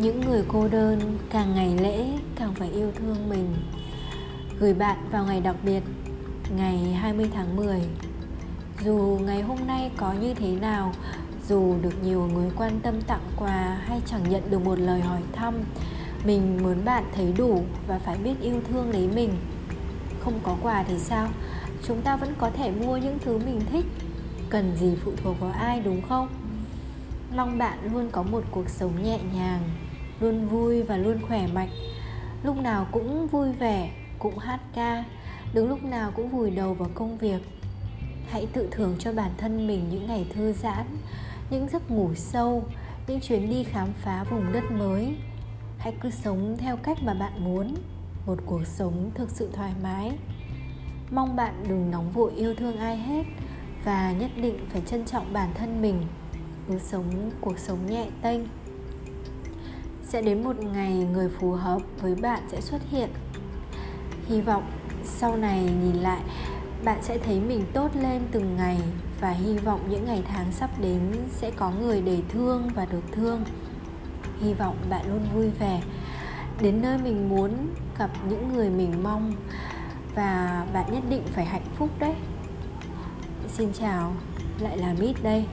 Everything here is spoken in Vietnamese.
những người cô đơn càng ngày lễ càng phải yêu thương mình. Gửi bạn vào ngày đặc biệt, ngày 20 tháng 10 dù ngày hôm nay có như thế nào, dù được nhiều người quan tâm tặng quà hay chẳng nhận được một lời hỏi thăm, mình muốn bạn thấy đủ và phải biết yêu thương lấy mình. Không có quà thì sao? Chúng ta vẫn có thể mua những thứ mình thích. Cần gì phụ thuộc vào ai, đúng không? Mong bạn luôn có một cuộc sống nhẹ nhàng luôn vui và luôn khỏe mạnh. Lúc nào cũng vui vẻ, cũng hát ca đừng lúc nào cũng vùi đầu vào công việc. Hãy tự thưởng cho bản thân mình những ngày thư giãn, những giấc ngủ sâu, những chuyến đi khám phá vùng đất mới. Hãy cứ sống theo cách mà bạn muốn, một cuộc sống thực sự thoải mái. Mong bạn đừng nóng vội yêu thương ai hết và nhất định phải trân trọng bản thân mình. Cứ sống cuộc sống nhẹ tênh sẽ đến một ngày người phù hợp với bạn sẽ xuất hiện. Hy vọng sau này nhìn lại, bạn sẽ thấy mình tốt lên từng ngày và hy vọng những ngày tháng sắp đến sẽ có người để thương và được thương. Hy vọng bạn luôn vui vẻ, đến nơi mình muốn gặp những người mình mong và bạn nhất định phải hạnh phúc đấy. Xin chào, lại là mít đây.